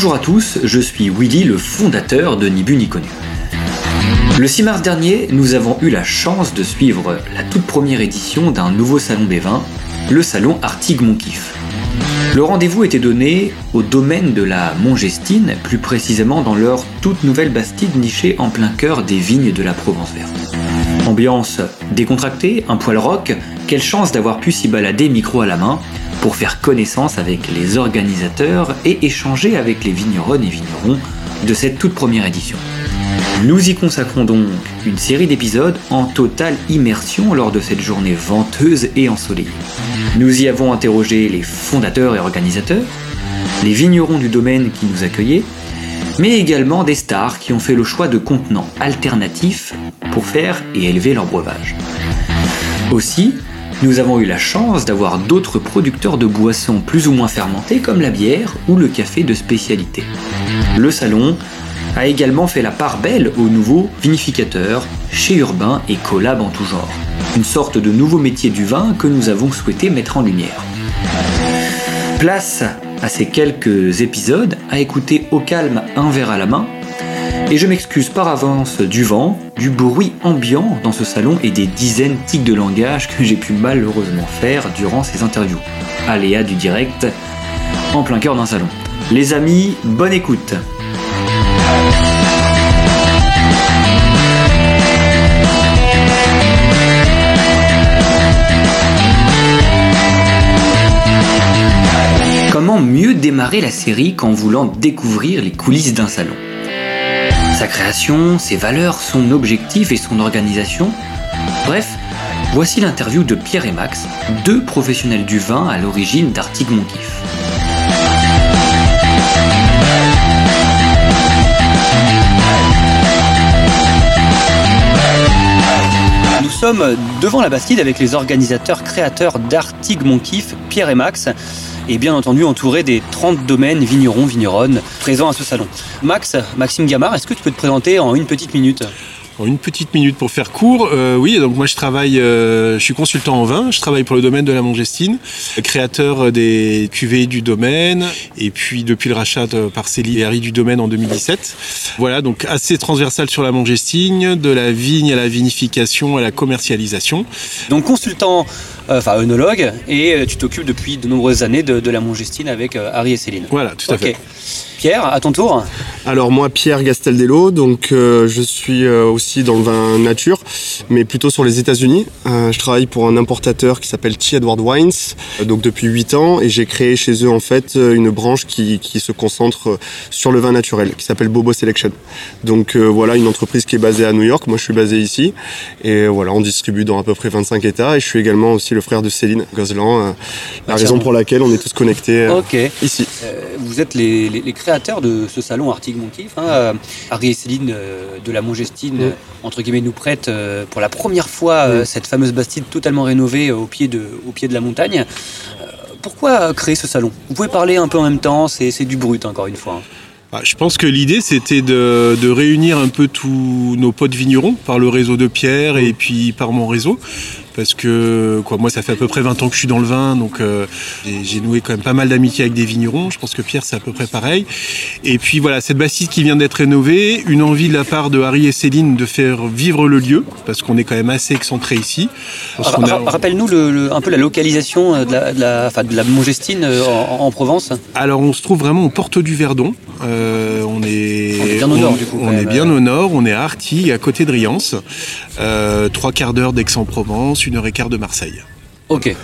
Bonjour à tous, je suis Willy, le fondateur de Ni Bu Ni Connu. Le 6 mars dernier, nous avons eu la chance de suivre la toute première édition d'un nouveau salon des vins, le salon Artigue Monkif. Le rendez-vous était donné au domaine de la Montgestine, plus précisément dans leur toute nouvelle bastide nichée en plein cœur des vignes de la Provence verte. Ambiance décontractée, un poil rock, quelle chance d'avoir pu s'y balader micro à la main pour faire connaissance avec les organisateurs et échanger avec les vigneronnes et vignerons de cette toute première édition. Nous y consacrons donc une série d'épisodes en totale immersion lors de cette journée venteuse et ensoleillée. Nous y avons interrogé les fondateurs et organisateurs, les vignerons du domaine qui nous accueillaient, mais également des stars qui ont fait le choix de contenants alternatifs pour faire et élever leur breuvage. Aussi, nous avons eu la chance d'avoir d'autres producteurs de boissons plus ou moins fermentées comme la bière ou le café de spécialité. Le salon a également fait la part belle aux nouveaux vinificateurs, chez Urbain et collab en tout genre. Une sorte de nouveau métier du vin que nous avons souhaité mettre en lumière. Place à ces quelques épisodes à écouter au calme un verre à la main. Et je m'excuse par avance du vent, du bruit ambiant dans ce salon et des dizaines de tics de langage que j'ai pu malheureusement faire durant ces interviews. Aléa du direct, en plein cœur d'un salon. Les amis, bonne écoute Comment mieux démarrer la série qu'en voulant découvrir les coulisses d'un salon? Sa création, ses valeurs, son objectif et son organisation Bref, voici l'interview de Pierre et Max, deux professionnels du vin à l'origine d'Artigue Monkif. Nous sommes devant la Bastide avec les organisateurs créateurs d'Artigue Monkif, Pierre et Max et bien entendu entouré des 30 domaines vignerons, vigneronnes présents à ce salon. Max, Maxime Gamard, est-ce que tu peux te présenter en une petite minute? En une petite minute pour faire court, euh, oui, donc moi je travaille, euh, je suis consultant en vin, je travaille pour le domaine de la Montgestine, créateur des cuvées du domaine, et puis depuis le rachat par Célie et Harry du domaine en 2017. Voilà, donc assez transversal sur la Montgestine, de la vigne à la vinification à la commercialisation. Donc consultant enfin œnologue, et euh, tu t'occupes depuis de nombreuses années de, la Montgestine avec euh, Harry et Céline. Voilà, tout à fait. Pierre, à ton tour. Alors moi, Pierre Gastaldello, donc je suis aussi dans le vin nature, mais plutôt sur les États-Unis. je travaille pour un importateur qui s'appelle T. Edward Wines, donc depuis 8 ans, et j'ai créé chez eux en fait une branche qui, qui se concentre sur le vin naturel, qui s'appelle Bobo Selection. Donc voilà, une entreprise qui est basée à New York. Moi, je suis basé ici, et voilà, on distribue dans à peu près 25 États, et je suis également aussi le frère de Céline Gozlan, euh, la raison pour laquelle on est tous connectés euh, ici. Euh, vous êtes les, créateurs de ce salon Artigue Monkif. Hein, Harry et Céline de la Montgestine, entre guillemets, nous prêtent pour la première fois cette fameuse bastide totalement rénovée au pied de, au pied de la montagne. pourquoi créer ce salon? Vous pouvez parler un peu en même temps, c'est du brut encore une fois. Hein. Ah, je pense que l'idée c'était de, de, réunir un peu tous nos potes vignerons par le réseau de Pierre et puis par mon réseau parce que quoi, moi ça fait à peu près 20 ans que je suis dans le vin, donc euh, j'ai noué quand même pas mal d'amitié avec des vignerons. Je pense que Pierre c'est à peu près pareil. Et puis voilà, cette bastide qui vient d'être rénovée, une envie de la part de Harry et Céline de faire vivre le lieu, parce qu'on est quand même assez excentré ici. Rappelle-nous un peu la localisation euh, de la, de la, de la Mogestine euh, en, Provence. Alors on se trouve vraiment aux portes du Verdon. on est, bien au nord du coup. On est bien au nord, on est à Arty, à côté de Riance. trois quarts d'heure d'Aix-en-Provence, une heure et quart de Marseille. Ok.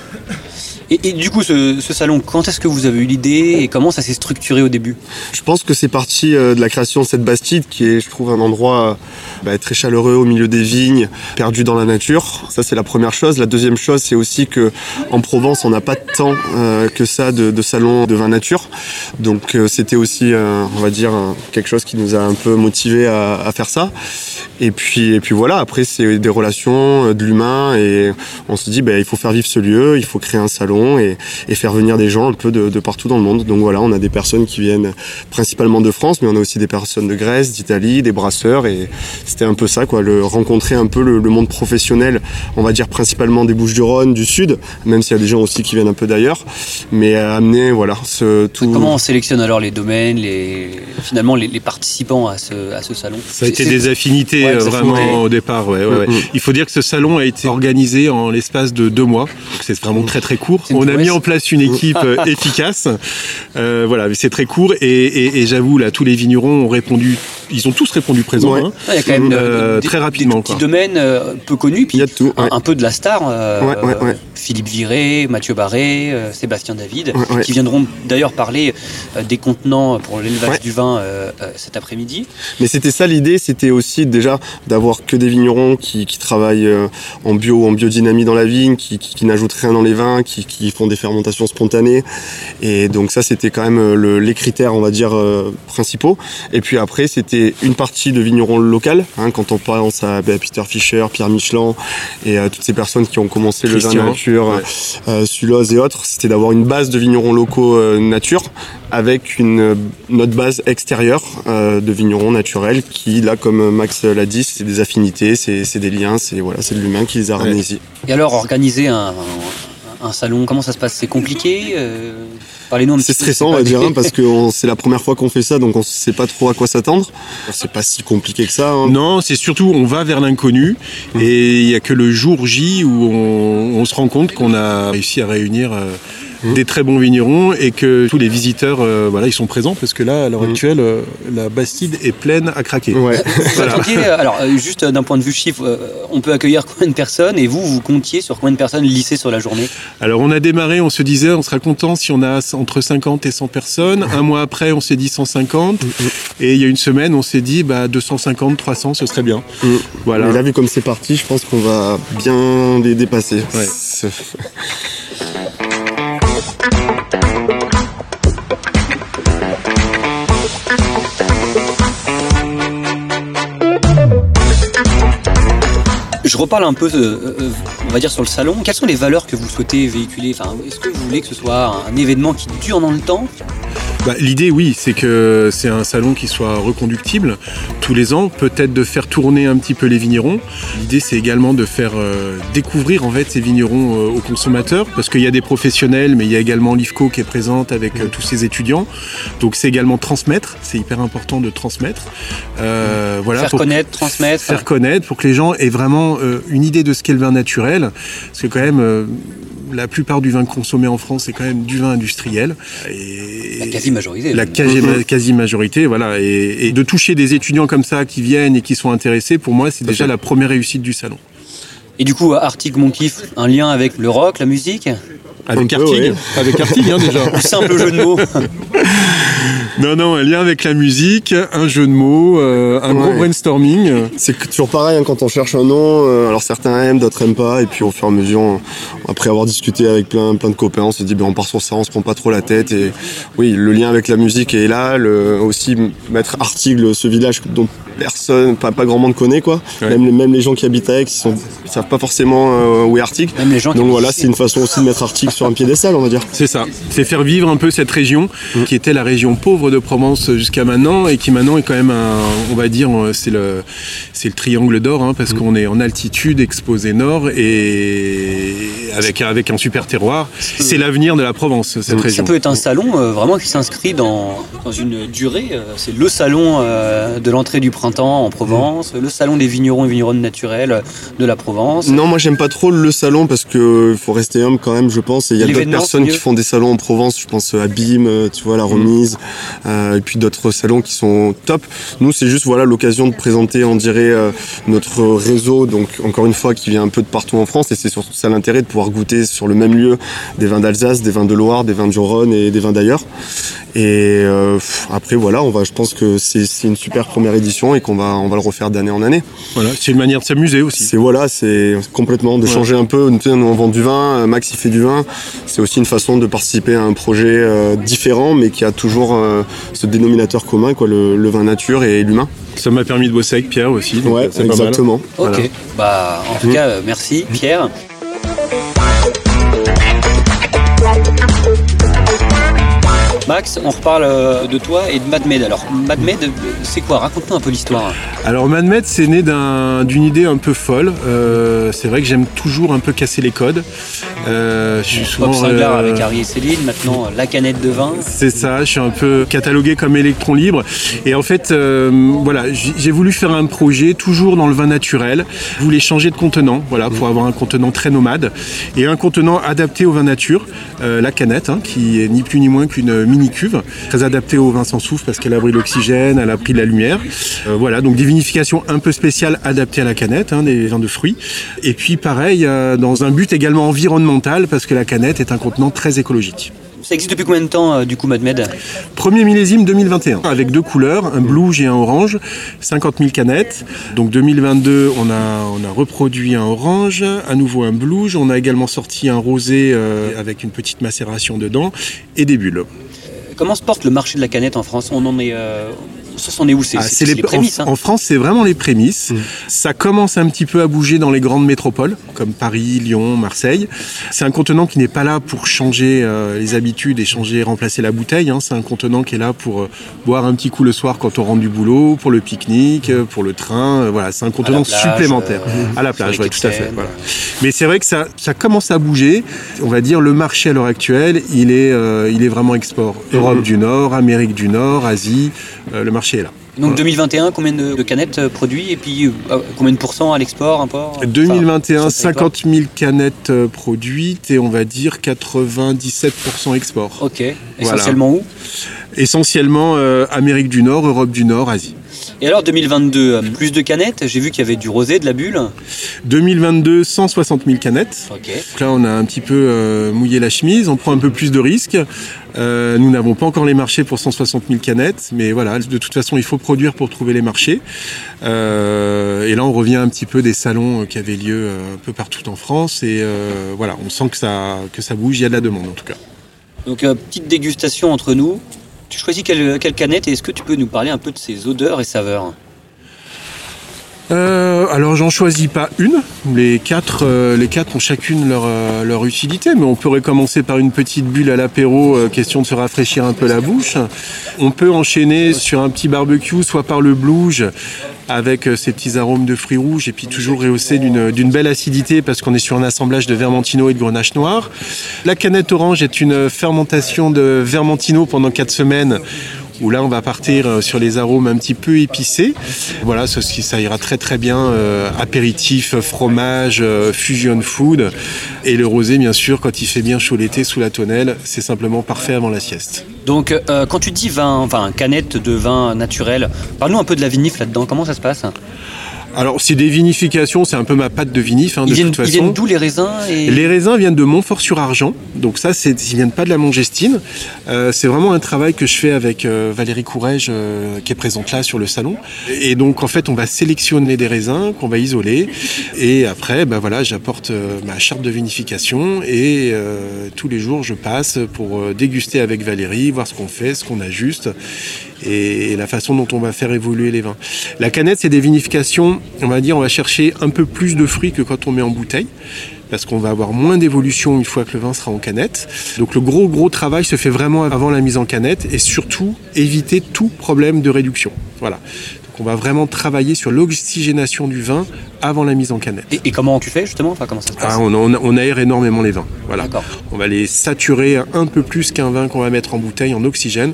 Et, du coup, ce, salon, quand est-ce que vous avez eu l'idée et comment ça s'est structuré au début Je pense que c'est parti euh, de la création de cette Bastide, qui est, je trouve, un endroit bah, très chaleureux au milieu des vignes, perdu dans la nature. Ça, c'est la première chose. La deuxième chose, c'est aussi que en Provence, on n'a pas tant euh, que ça de, de salons de vin nature. Donc, euh, c'était aussi, on va dire, quelque chose qui nous a un peu motivé à, à faire ça. Et puis, et puis voilà. Après, c'est des relations, de l'humain, et on se dit, bah, il faut faire vivre ce lieu, il faut créer un salon salon et, faire venir des gens un peu de, partout dans le monde. Donc voilà, on a des personnes qui viennent principalement de France, mais on a aussi des personnes de Grèce, d'Italie, des brasseurs et c'était un peu ça, quoi, le, rencontrer un peu le, monde professionnel, on va dire principalement des Bouches-du-Rhône, du Sud, même s'il y a des gens aussi qui viennent un peu d'ailleurs, mais amener voilà ce tout. Comment on sélectionne alors les domaines, les finalement les, participants à ce, à ce salon? Ça a été des affinités euh, vraiment au départ. Ouais, ouais, mm-hmm. Il faut dire que ce salon a été organisé en l'espace de deux mois, c'est vraiment très très court. On a mis en place une équipe euh, efficace. Euh, voilà, c'est très court et, et, j'avoue là, tous les vignerons ont répondu, ils ont tous répondu présent. Hein. il y a quand même euh, très rapidement. Des petits domaines peu connus, puis il y a tout, un, peu de la star. Philippe Viré, Mathieu Barré, Sébastien David, qui viendront d'ailleurs parler des contenants pour l'élevage du vin cet après-midi. Mais c'était ça l'idée, c'était aussi déjà d'avoir que des vignerons qui, qui travaillent en bio, en biodynamie dans la vigne, qui, qui, n'ajoutent rien dans les vins, qui, qui, font des fermentations spontanées. Et donc ça, c'était quand même euh, le, les critères, on va dire, euh, principaux. Et puis après, c'était une partie de vignerons local. Hein, quand on pense à bah, Peter Fischer, Pierre Michelin et à toutes ces personnes qui ont commencé le vin nature, ouais. Sulose et autres, c'était d'avoir une base de vignerons locaux nature avec une notre base extérieure de vignerons naturels qui, là, comme Max l'a dit, c'est des affinités, c'est des liens, c'est voilà, c'est de l'humain qui les a ramenés ici. Et alors, organiser un, un salon, comment ça se passe? C'est compliqué euh, Parlez-nous C'est stressant, on va dire, hein, parce que c'est la première fois qu'on fait ça, donc on ne sait pas trop à quoi s'attendre. C'est pas si compliqué que ça. Hein. Non, c'est surtout on va vers l'inconnu, et il n'y a que le jour J où on, se rend compte qu'on a réussi à réunir. Euh, Mmh. des très bons vignerons et que tous les visiteurs, euh, voilà, ils sont présents parce que là, à l'heure mmh. actuelle, euh, la Bastide est pleine à craquer. Ouais. Euh, alors, juste d'un point de vue chiffre, on peut accueillir combien de personnes et vous, vous comptiez sur combien de personnes lycées sur la journée? Alors, on a démarré, on se disait, on sera content si on a entre 50 et 100 personnes. Un mois après, on s'est dit 150. Mmh, et il y a une semaine, on s'est dit, bah, 250, 300, ce serait bien. Voilà. Et là, vu comme c'est parti, je pense qu'on va bien les dépasser. Ouais. Je reparle un peu, euh, euh, on va dire, sur le salon. Quelles sont les valeurs que vous souhaitez véhiculer? Enfin, Est-ce que vous voulez que ce soit un événement qui dure dans le temps? Bah, L'idée, oui, c'est que c'est un salon qui soit reconductible tous les ans, peut-être de faire tourner un petit peu les vignerons. L'idée, c'est également de faire euh, découvrir en fait ces vignerons euh, aux consommateurs, parce qu'il y a des professionnels, mais il y a également l'IFCO qui est présente avec euh, tous ses étudiants. Donc c'est également transmettre, c'est hyper important de transmettre. voilà, faire connaître, transmettre. Faire connaître pour que les gens aient vraiment une idée de ce qu'est le vin naturel, parce que quand même la plupart du vin consommé en France est quand même du vin industriel. Et la quasi-majorité. La quasi-majorité, voilà. Et, de toucher des étudiants comme ça qui viennent et qui sont intéressés, pour moi, c'est déjà la première réussite du salon. Et du coup, article Mon Kiff, un lien avec le rock, la musique? Avec Artig, avec Artig hein, déjà. Simple jeu de mots. non, non, un lien avec la musique, un jeu de mots, euh, un gros brainstorming. C'est toujours pareil hein, quand on cherche un nom. Euh, alors certains aiment, d'autres aiment pas, et puis au fur et à mesure, après avoir discuté avec plein, plein de copains, on se dit ben on part sur ça, on se prend pas trop la tête. Et oui, le lien avec la musique est là. Le, aussi mettre Artigle, ce village dont personne, pas, pas grand monde connaît quoi. Même, les, même les gens qui habitent à Aix, ils, sont, savent pas forcément euh, où est Article. Même les gens Donc voilà, c'est une façon aussi de mettre Article sur un piédestal, on va dire. C'est ça. C'est faire vivre un peu cette région mmh. qui était la région pauvre de Provence jusqu'à maintenant et qui maintenant est quand même un, on va dire, c'est le, c'est le triangle d'or hein, parce mmh. qu'on est en altitude, exposé nord et avec, avec un super terroir. C'est l'avenir de la Provence, cette région. Ça peut être un salon euh, vraiment qui s'inscrit dans, dans, une durée. Euh, c'est le salon euh, de l'entrée du printemps en Provence, le salon des vignerons et vigneronnes naturels de la Provence. Non, moi j'aime pas trop le salon parce que faut rester homme quand même, je pense. il y a d'autres personnes qui font des salons en Provence. Je pense à BIM, tu vois, la remise, et puis d'autres salons qui sont top. Nous, c'est juste voilà l'occasion de présenter, on dirait, notre réseau. Donc encore une fois, qui vient un peu de partout en France, et c'est surtout ça l'intérêt de pouvoir goûter sur le même lieu des vins d'Alsace, des vins de Loire, des vins de Rhône et des vins d'ailleurs. Et euh, après voilà, on va, je pense que c'est une super première édition et qu'on va, on va le refaire d'année en année. Voilà, c'est une manière de s'amuser aussi. C'est voilà, c'est complètement de changer un peu. Nous on vend du vin, euh, Max il fait du vin. C'est aussi une façon de participer à un projet euh, différent, mais qui a toujours euh, ce dénominateur commun, quoi, le, vin nature et l'humain. Ça m'a permis de bosser avec Pierre aussi. Euh, exactement. Ok, bah, en tout mmh. cas, euh, merci mmh. Pierre. Max, on reparle de toi et de MadMed. Alors, MadMed, c'est quoi? Raconte-nous un peu l'histoire. Alors, MadMed, c'est né d'une idée un peu folle. C'est vrai que j'aime toujours un peu casser les codes. Euh, je suis souvent. Euh, avec Harry et Céline, maintenant la canette de vin. C'est ça, je suis un peu catalogué comme électron libre. Et en fait, voilà, j'ai voulu faire un projet toujours dans le vin naturel. Je voulais changer de contenant, voilà, pour avoir un contenant très nomade et un contenant adapté au vin nature, la canette, hein, qui est ni plus ni moins qu'une mini cuve, très adaptée au vin sans soufre parce qu'elle a pris l'oxygène, elle a pris de la lumière. Euh, voilà, donc des vinifications un peu spéciales adaptées à la canette, hein, des vins de fruits. Et puis pareil, euh, dans un but également environnemental parce que la canette est un contenant très écologique. Ça existe depuis combien de temps, euh, du coup, MadMed Premier millésime 2021, avec deux couleurs, un blue et un orange, 50 000 canettes. Donc 2022, on a, on a reproduit un orange, à nouveau un blue. On a également sorti un rosé avec une petite macération dedans et des bulles. Comment se porte le marché de la canette en France? On en est. Euh, ça s'en est où? C'est ah, les, prémices. En, hein. France, c'est vraiment les prémices. Mmh. Ça commence un petit peu à bouger dans les grandes métropoles, comme Paris, Lyon, Marseille. C'est un contenant qui n'est pas là pour changer euh, les habitudes et changer, remplacer la bouteille. Hein. C'est un contenant qui est là pour euh, boire un petit coup le soir quand on rentre du boulot, pour le pique-nique, pour le train. voilà, c'est un contenant supplémentaire. à la plage, tout à fait. Mais c'est vrai que ça, ça commence à bouger. On va dire le marché à l'heure actuelle, il est, il est vraiment export. Europe du Nord, Amérique du Nord, Asie, euh, le marché est là. Donc 2021, combien de, canettes euh, produits et puis euh, combien de pourcents à l'export, import 2021, 50 000 canettes produites et on va dire 97% export. Ok. Essentiellement où? Essentiellement Amérique du Nord, Europe du Nord, Asie. Et alors 2022, plus de canettes J'ai vu qu'il y avait du rosé, de la bulle. 2022, 160 000 canettes. Donc là, on a un petit peu euh, mouillé la chemise, on prend un peu plus de risques. Euh, nous n'avons pas encore les marchés pour 160 000 canettes, mais voilà, de toute façon, il faut produire pour trouver les marchés. Euh, et là, on revient un petit peu des salons qui avaient lieu un peu partout en France. Et voilà, on sent que ça, que ça bouge, il y a de la demande en tout cas. Donc, petite dégustation entre nous. Tu choisis quelle, quelle canette et est-ce que tu peux nous parler un peu de ses odeurs et saveurs euh, alors j'en choisis pas une. Les quatre, euh, les quatre ont chacune leur, euh, leur utilité, mais on pourrait commencer par une petite bulle à l'apéro, question de se rafraîchir un peu la bouche. On peut enchaîner sur un petit barbecue, soit par le blouge, avec ces petits arômes de fruits rouges, et puis toujours rehaussé d'une belle acidité, parce qu'on est sur un assemblage de vermentino et de grenache noir. La canette orange est une fermentation de vermentino pendant quatre semaines où là on va partir euh, sur les arômes un petit peu épicés. Voilà, ça, ça ira très très bien euh, apéritif, fromage, euh, fusion food. Et le rosé, bien sûr, quand il fait bien chaud l'été sous la tonnelle, c'est simplement parfait avant la sieste. Donc, quand tu dis vin, canette de vin naturel, parle-nous un peu de la vinif là-dedans. Comment ça se passe? Alors, c'est des vinifications, c'est un peu ma pâte de vinif, hein, de toute façon. Ils viennent d'où les raisins Les raisins viennent de Montfort-sur-Argent. Donc ça, ils viennent pas de la Mongestine. Euh, c'est vraiment un travail que je fais avec euh, Valérie Courrèges, euh, qui est présente là sur le salon. Et donc, en fait, on va sélectionner des raisins qu'on va isoler. Et après, ben voilà, j'apporte ma charte de vinification. Et tous les jours, je passe pour déguster avec Valérie, voir ce qu'on fait, ce qu'on ajuste et la façon dont on va faire évoluer les vins. La canette, c'est des vinifications, on va dire, on va chercher un peu plus de fruits que quand on met en bouteille parce qu'on va avoir moins d'évolution une fois que le vin sera en canette. Donc le gros gros travail se fait vraiment avant la mise en canette et surtout éviter tout problème de réduction. Voilà on va vraiment travailler sur l'oxygénation du vin avant la mise en canette. Et, comment tu fais justement enfin, comment ça se passe? Ah, on, aère énormément les vins. Voilà. On va les saturer un peu plus qu'un vin qu'on va mettre en bouteille en oxygène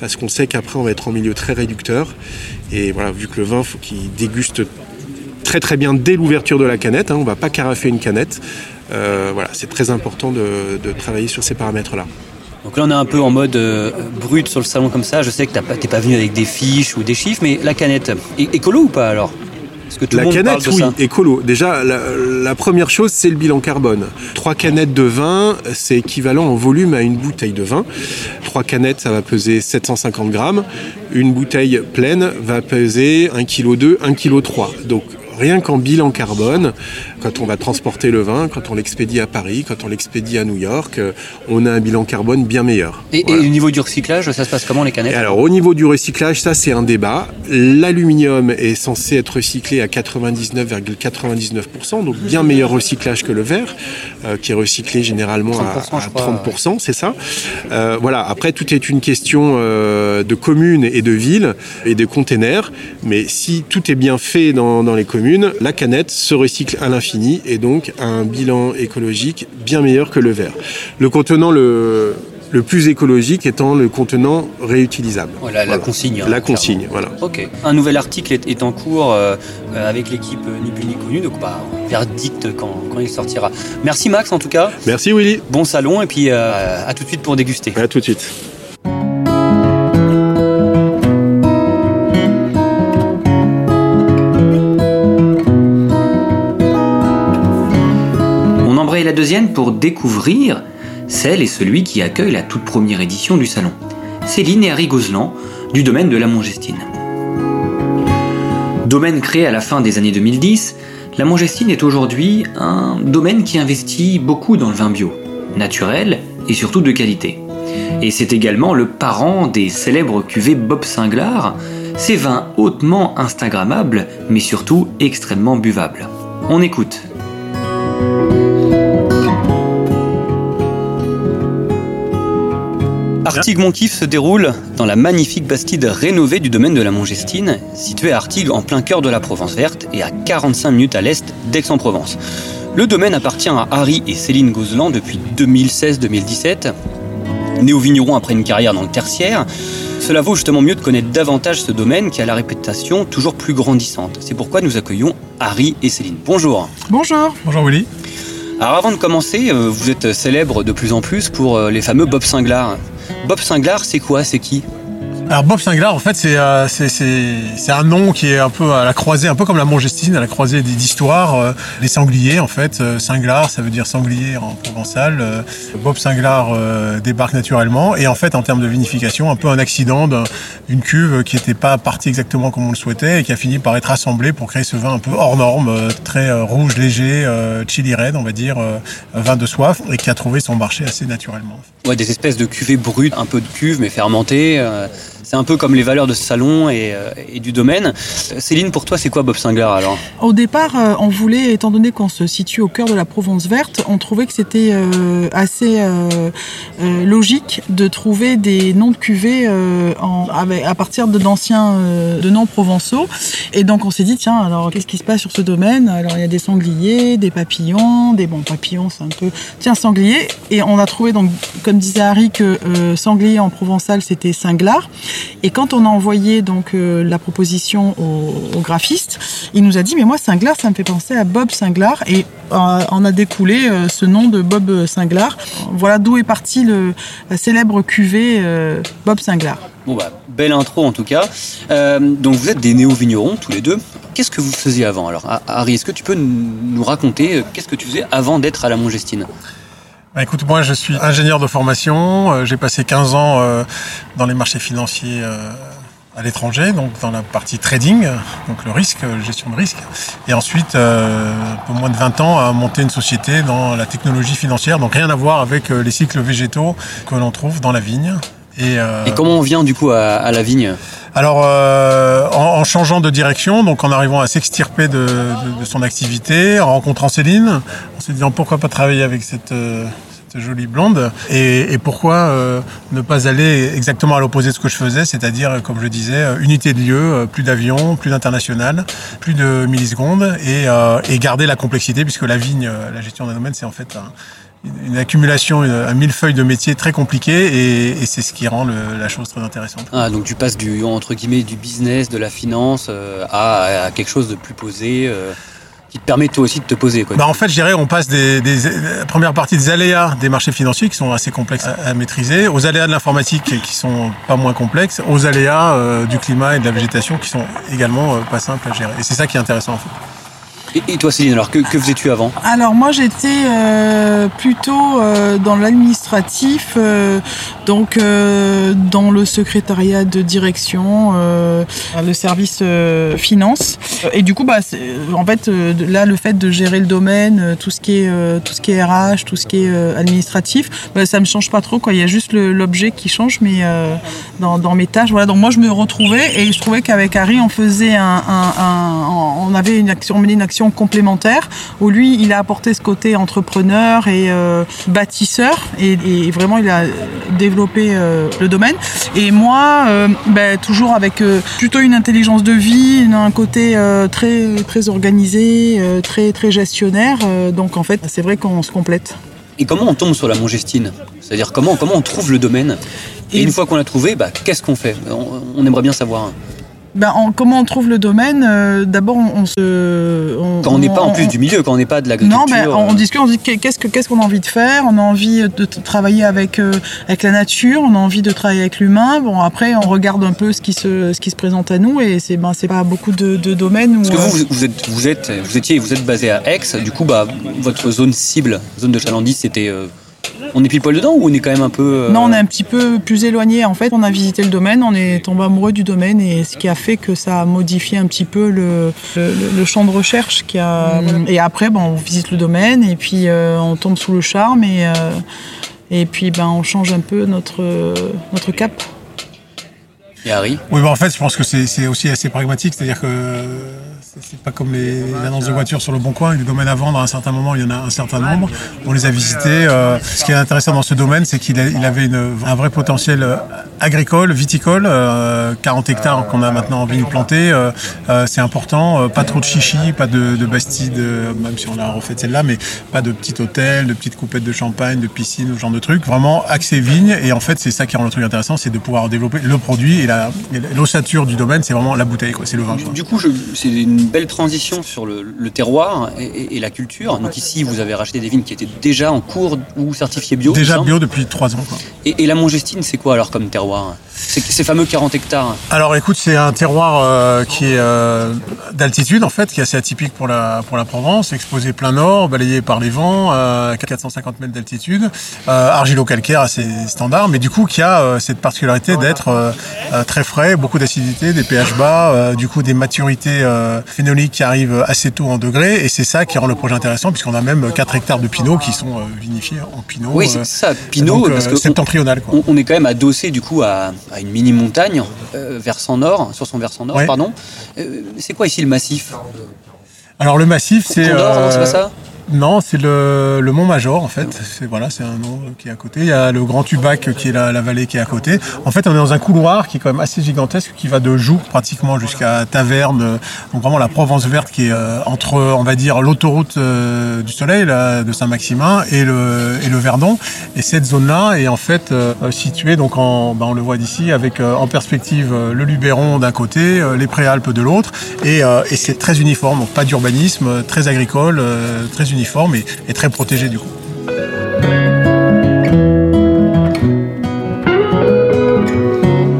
parce qu'on sait qu'après on va être en milieu très réducteur. Et voilà, vu que le vin, faut qu'il déguste très très bien dès l'ouverture de la canette. Hein, on ne va pas carafer une canette. Euh, voilà, c'est très important de travailler sur ces paramètres-là. Donc là, on est un peu en mode euh, brut sur le salon comme ça. Je sais que tu n'es pas venu avec des fiches ou des chiffres, mais la canette, écolo ou pas alors? Que tout la monde canette, oui, écolo. Déjà, la, première chose, c'est le bilan carbone. Trois canettes de vin, c'est équivalent en volume à une bouteille de vin. Trois canettes, ça va peser 750 grammes. Une bouteille pleine va peser 1,2 kg, 1,3 kg. Donc, rien qu'en bilan carbone, quand on va transporter le vin, quand on l'expédie à Paris, quand on l'expédie à New York, euh, on a un bilan carbone bien meilleur. Et, au niveau du recyclage, ça se passe comment les canettes Alors au niveau du recyclage, ça c'est un débat. L'aluminium est censé être recyclé à 99,99%, donc bien meilleur recyclage que le verre, euh, qui est recyclé généralement à, 30%, c'est ça. Euh, voilà, après tout est une question de communes et de villes et de containers, mais si tout est bien fait dans, dans les communes, la canette se recycle à l'infini et donc un bilan écologique bien meilleur que le verre. Le contenant le, le plus écologique étant le contenant réutilisable. Voilà, La consigne. Hein, la consigne, voilà. Ok. Un nouvel article est, en cours euh, avec l'équipe Ni plus ni connu, donc bah, verdict quand, quand, il sortira. Merci Max en tout cas. Merci Willy. Bon salon et puis euh, à tout de suite pour déguster. À tout de suite. Pour découvrir celle et celui qui accueille la toute première édition du salon. Céline et Harry Gozlan, du domaine de la Mongestine. Domaine créé à la fin des années 2010, la Mongestine est aujourd'hui un domaine qui investit beaucoup dans le vin bio, naturel et surtout de qualité. Et c'est également le parent des célèbres cuvées Bob Singlar, ces vins hautement instagrammables mais surtout extrêmement buvables. On écoute. Artigues Montif se déroule dans la magnifique bastide rénovée du domaine de la Mongestine, située à Artigues en plein cœur de la Provence verte et à 45 minutes à l'est d'Aix-en-Provence. Le domaine appartient à Harry et Céline Gozlan depuis 2016-2017. Néo-vigneron après une carrière dans le tertiaire, cela vaut justement mieux de connaître davantage ce domaine qui a la réputation toujours plus grandissante. C'est pourquoi nous accueillons Harry et Céline. Bonjour. Bonjour. Bonjour Willy. Alors avant de commencer, euh, vous êtes célèbre de plus en plus pour euh, les fameux Bob Singlar. Bob Singlar, c'est quoi C'est qui? Alors Bob Singlar, en fait, euh, c'est un nom qui est un peu à la croisée, un peu comme la Mongestine, à la croisée d'histoires. Euh, les sangliers, en fait, euh, ça veut dire sanglier en provençal. Bob Singlar débarque naturellement, et en fait, en termes de vinification, un peu un accident d'une cuve qui n'était pas partie exactement comme on le souhaitait et qui a fini par être assemblée pour créer ce vin un peu hors norme, très rouge léger, chili red, on va dire, vin de soif, et qui a trouvé son marché assez naturellement. Ouais, des espèces de cuvées brutes, un peu de cuve mais fermentées. C'est un peu comme les valeurs de ce salon et, euh, du domaine. Céline, pour toi, c'est quoi Bob Singer alors? Au départ, euh, on voulait, étant donné qu'on se situe au cœur de la Provence verte, on trouvait que c'était euh, assez logique de trouver des noms de cuvées à partir d'anciens de noms provençaux. Et donc on s'est dit, tiens, alors qu'est-ce qui se passe sur ce domaine? Alors il y a des sangliers, des papillons, des bons papillons, c'est un peu, tiens, sanglier. Et on a trouvé donc, comme disait Harry, que sanglier en provençal c'était cinglar. Et quand on a envoyé donc euh, la proposition au, graphiste, il nous a dit mais moi Singlar ça me fait penser à Bob Singlar et euh, on a découlé euh, ce nom de Bob Singlar. Voilà d'où est parti le célèbre cuvée Bob Singlar. Bon bah belle intro en tout cas. donc vous êtes des néo-vignerons tous les deux. Qu'est-ce que vous faisiez avant alors? Harry, est-ce que tu peux nous raconter qu'est-ce que tu faisais avant d'être à la Mongestine bah, écoute, moi je suis ingénieur de formation. Euh, j'ai passé 15 ans euh, dans les marchés financiers euh, à l'étranger, donc dans la partie trading, donc le risque, gestion de risque. Et ensuite, un peu moins de 20 ans à monter une société dans la technologie financière, donc rien à voir avec les cycles végétaux que l'on trouve dans la vigne. Et, comment on vient du coup à, la vigne? Alors, en, changeant de direction, donc en arrivant à s'extirper de, son activité, en rencontrant Céline, on s'est dit pourquoi pas travailler avec cette, jolie blonde. Et, pourquoi euh, ne pas aller exactement à l'opposé de ce que je faisais, c'est-à-dire, comme je disais, euh, unité de lieu, euh, plus d'avions, plus d'international, plus de millisecondes, et, garder la complexité, puisque la vigne, la gestion d'un domaine, c'est en fait une accumulation, un millefeuille de métiers très compliqué et, c'est ce qui rend la chose très intéressante. Ah, donc tu passes du, entre guillemets, du business, de la finance à, quelque chose de plus posé qui te permet toi aussi de te poser. Quoi. Bah en fait, je on passe des, des, la première partie des aléas des marchés financiers qui sont assez complexes à, maîtriser, aux aléas de l'informatique qui sont pas moins complexes, aux aléas euh, du climat et de la végétation qui sont également euh, pas simples à gérer. Et c'est ça qui est intéressant en fait. Et, toi Céline, alors que, faisais-tu avant Alors moi j'étais euh, plutôt euh, dans l'administratif, euh, donc dans le secrétariat de direction, le service finance. Et du coup, bah, en fait, là, le fait de gérer le domaine, tout ce qui est tout ce qui est RH, tout ce qui est administratif, bah, ça me change pas trop. Quoi. Il y a juste l'objet qui change, mais dans, mes tâches, voilà. Donc moi, je me retrouvais et je trouvais qu'avec Harry, on faisait un- un- on avait une action, on menait une action complémentaire où lui, il a apporté ce côté entrepreneur et euh, bâtisseur et, et vraiment il a développé euh, le domaine. Et moi, euh, ben, toujours avec plutôt une intelligence de vie, un côté très très organisé, très très gestionnaire. Donc en fait, c'est vrai qu'on se complète. Et comment on tombe sur la Mongestine C'est-à-dire comment, comment on trouve le domaine? Et Et- une fois qu'on l'a trouvé, bah, qu'est-ce qu'on fait? On, on aimerait bien savoir. Ben, en- comment on trouve le domaine Euh, D'abord, on, on se on- Quand on n'est pas en plus du milieu, quand on n'est pas de l'agriculture. Non, ben, on, euh, discute, on dit qu'est- qu'est-ce que- qu'est-ce qu'on a envie de faire? On a envie de t- travailler avec euh, avec la nature. On a envie de travailler avec l'humain. Bon, après, on regarde un peu ce qui se ce qui se présente à nous et c'est ben c'est pas beaucoup de, de domaines où. Parce que euh, vous, vous êtes, vous êtes, vous étiez, vous êtes basé à Aix. Du coup, bah, votre zone cible, zone de chalandise, c'était. euh, on est pile poil dedans ou on est quand même un peu. euh, Non, on est un petit peu plus éloigné. En fait, on a visité le domaine, on est tombé amoureux du domaine et ce qui a fait que ça a modifié un petit peu le, le, le champ de recherche. Qui a... Et après, bon, on visite le domaine et puis euh, on tombe sous le charme et, euh, et puis ben, on change un peu notre, notre cap. Oui, bah en fait, je pense que c'est aussi assez pragmatique, c'est-à-dire que c'est- pas comme les, annonces de voitures sur le bon coin, les domaines à vendre à un certain moment, il y en a un certain nombre. On les a visités. euh, ce qui est intéressant dans ce domaine, c'est qu'il avait un vrai potentiel euh, agricole, viticole, euh, 40 hectares qu'on a maintenant envie de planter. euh, euh, c'est important, euh, pas trop de chichis, pas de, de bastides, euh, même si on a refait celle-là, mais pas de petit hôtel, de petites coupettes de champagne, de piscine, ce genre de trucs. Vraiment axé vigne. Et en fait, c'est ça qui rend le truc intéressant, c'est de pouvoir développer le produit et l'ossature du domaine, c'est vraiment la bouteille, quoi. C'est le vin. quoi. Du coup, c'est une belle transition sur le, le terroir et, et- et la culture. Donc ici, vous avez racheté des vignes qui étaient déjà en cours ou certifiées bio. Déjà bio depuis trois ans. Quoi. Et, et la Mongestine, c'est quoi alors comme terroir? C'est ces fameux 40 hectares. Alors écoute, c'est un terroir euh, qui est euh, d'altitude en fait, qui est assez atypique pour la pour la Provence, exposé plein nord, balayé par les vents, euh, à 450 mètres d'altitude, euh, argilo-calcaire assez standard, mais du coup qui a cette particularité d'être très frais, beaucoup d'acidité, des pH bas, du coup des maturités phénoliques qui arrivent assez tôt en degrés, et c'est ça qui rend le projet intéressant puisqu'on a même 4 hectares de pinot qui sont vinifiés en pinot. Oui, c'est ça, Pinot, donc, parce que on- septentrional quoi. On, on est quand même adossé du coup à, à une mini montagne, euh, versant nord, sur son versant nord, Ouais. pardon. Euh, c'est quoi ici le massif? Alors le massif, c'est Condor, non, c'est pas ça Non, c'est le, Mont Major en fait. C'est voilà, c'est un nom qui est à côté. Il y a le Grand Tubac qui est la, la vallée qui est à côté. En fait, on est dans un couloir qui est quand même assez gigantesque, qui va de Joux pratiquement jusqu'à Taverne. Donc vraiment la Provence verte qui est euh, entre, on va dire, l'autoroute euh, du Soleil de Saint-Maximin et le Verdon. Et cette zone-là est en fait euh, située donc en, ben, on le voit d'ici avec en perspective le Luberon d'un côté, les Préalpes de l'autre, et, et c'est très uniforme, donc pas d'urbanisme, très agricole, très uniforme et, et très protégé du coup.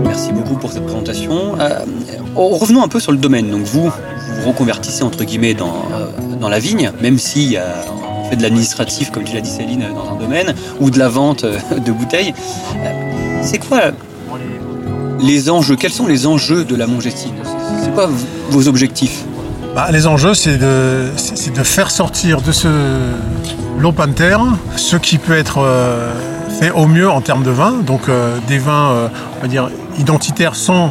Merci beaucoup pour cette présentation. Euh, revenons un peu sur le domaine. Donc vous, vous reconvertissez entre guillemets dans, euh, dans la vigne, même si euh, on fait de l'administratif, comme tu l'as dit Céline, dans un domaine, ou de la vente euh, de bouteilles. C'est quoi les enjeux? Quels sont les enjeux de la Mongestine C'est quoi vos objectifs? Bah, les enjeux, c'est de, faire sortir de ce l'open terre ce qui peut être euh, fait au mieux en termes de vin. Donc euh, des vins, euh, dire, identitaires sans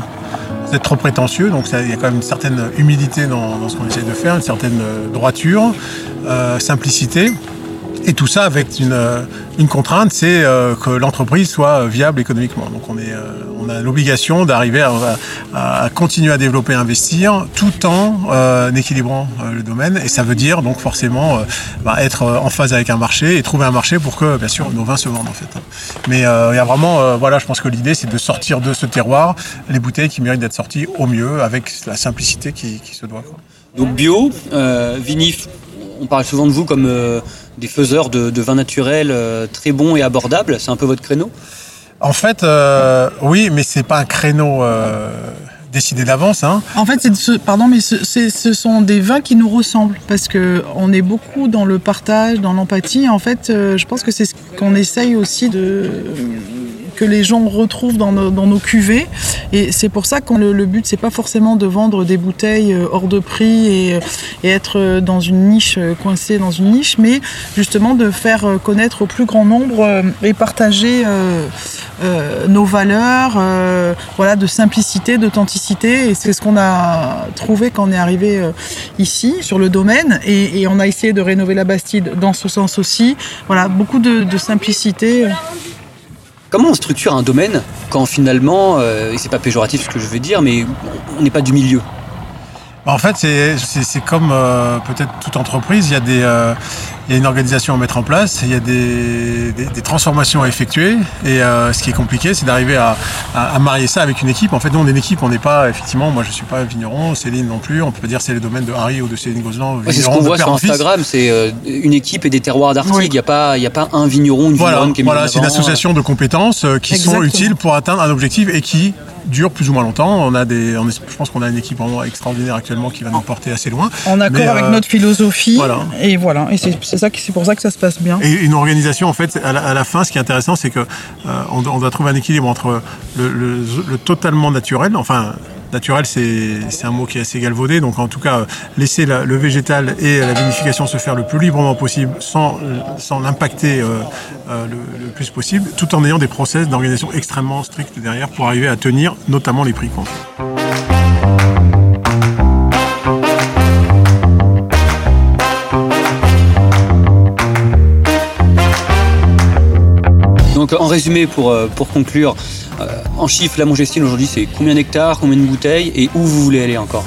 être trop prétentieux. Donc il y a quand même une certaine humilité dans, ce qu'on essaie de faire, une certaine droiture, simplicité. Et tout ça avec une, euh, contrainte, c'est euh, que l'entreprise soit viable économiquement. Donc on, est, euh, on a l'obligation d'arriver à, à- à continuer à développer, investir, tout en euh, équilibrant euh, le domaine. Et ça veut dire donc forcément euh, bah, être euh, en phase avec un marché et trouver un marché pour que, bien sûr, nos vins se vendent en fait. Mais euh, il y a vraiment, euh, voilà, je pense que l'idée c'est de sortir de ce terroir les bouteilles qui méritent d'être sorties au mieux avec la simplicité qui, se doit. Donc bio, euh, vinif, on parle souvent de vous comme euh, des faiseurs de, de vins naturels euh, très bons et abordables. C'est un peu votre créneau? En fait, euh, oui, mais c'est pas un créneau euh, décidé d'avance. Hein. En fait, c'est ce, pardon, mais ce, ce, sont des vins qui nous ressemblent parce que on est beaucoup dans le partage, dans l'empathie. En fait, je pense que c'est ce qu'on essaye aussi de que les gens retrouvent dans nos, cuvées. Et c'est pour ça que le, but, c'est pas forcément de vendre des bouteilles euh, hors de prix et, et, être dans une niche, euh, coincé dans une niche, mais justement de faire connaître au plus grand nombre euh, et partager euh, nos valeurs, euh, voilà, de simplicité, d'authenticité. Et c'est ce qu'on a trouvé quand on est arrivé euh, ici sur le domaine. Et, on a essayé de rénover la Bastide dans ce sens aussi. Voilà, beaucoup de simplicité. Comment on structure un domaine quand finalement, euh, et c'est pas péjoratif ce que je veux dire, mais on n'est pas du milieu? En fait, c'est comme euh, peut-être toute entreprise, il y, a des, euh, il y a une organisation à mettre en place, il y a des, des, des transformations à effectuer. Et euh, ce qui est compliqué, c'est d'arriver à, à, à, marier ça avec une équipe. En fait, nous, on est une équipe, on n'est pas, effectivement, moi je suis pas vigneron, Céline non plus. On peut pas dire c'est le domaine de Harry ou de Céline Gozlan. Ouais, c'est ce qu'on voit sur Instagram, c'est euh, une équipe et des terroirs d'articles. Il oui. n'y a, pas, a pas un vigneron, une voilà, vigneronne qui est Voilà, c'est une association de compétences euh, qui Exactement. sont utiles pour atteindre un objectif et qui dure plus ou moins longtemps. On a des, on est, je pense qu'on a une équipe vraiment extraordinaire actuellement qui va nous porter assez loin. En accord Mais, avec euh, notre philosophie. Voilà. Et voilà. Et c'est c'est pour ça que ça se passe bien. Et une organisation, en fait, à la, fin, ce qui est intéressant, c'est que euh, doit trouver un équilibre entre le, le, le totalement naturel, enfin naturel, c'est un mot qui est assez galvaudé. Donc en tout cas, laisser la, le végétal et la vinification se faire le plus librement possible sans, sans l'impacter euh, euh, le, le, plus possible, tout en ayant des process d'organisation extrêmement stricts derrière pour arriver à tenir notamment les prix. Quoi. Donc en résumé, pour, pour conclure, euh, en chiffres, la Mongestine aujourd'hui, c'est combien d'hectares, combien de bouteilles et où vous voulez aller encore?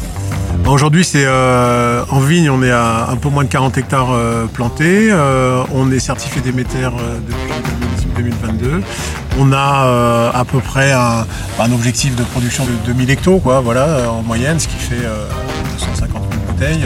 Aujourd'hui, c'est euh, en vigne, on est à un peu moins de 40 hectares euh, plantés. Euh, on est certifié Déméter depuis 2022. On a à peu près un, un, objectif de production de 2000 hectos, quoi, voilà, en moyenne, ce qui fait 250 000 bouteilles.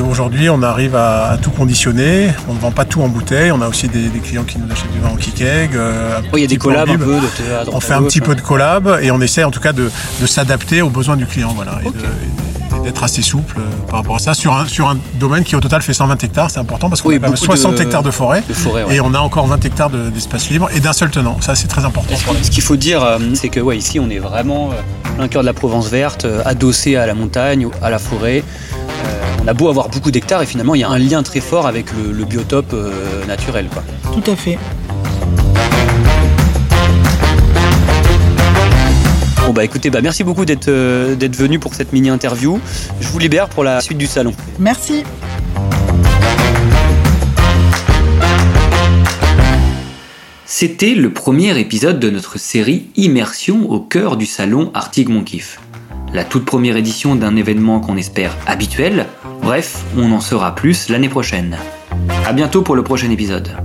Et aujourd'hui, on arrive à, à, tout conditionner. On ne vend pas tout en bouteille. On a aussi des, des clients qui nous achètent du vin en kikeg. Euh, il y a des collabs un peu. De on fait un petit peu de collab et on essaie en tout cas de, de s'adapter aux besoins du client. Voilà, okay. et d'être assez souple euh, par rapport à ça sur un, sur un domaine qui au total fait 120 hectares. C'est important parce qu'on oui, a 60 de, hectares de forêt, de forêt ouais. et on a encore 20 hectares d'espace de, libre et d'un seul tenant. Ça, c'est très important. Ce qu'il faut dire, euh, c'est que ouais, ici, on est vraiment plein cœur de la Provence verte, adossé à la montagne, à la forêt on a beau avoir beaucoup d'hectares et finalement il y a un lien très fort avec le, le biotope euh, naturel. Quoi. Tout à fait. Bon bah écoutez, bah merci beaucoup d'être euh, d'être venu pour cette mini interview. Je vous libère pour la suite du salon. Merci. C'était le premier épisode de notre série Immersion au cœur du salon Arctic Monkif. La toute première édition d'un événement qu'on espère habituel, Bref, on en saura plus l'année prochaine. A bientôt pour le prochain épisode.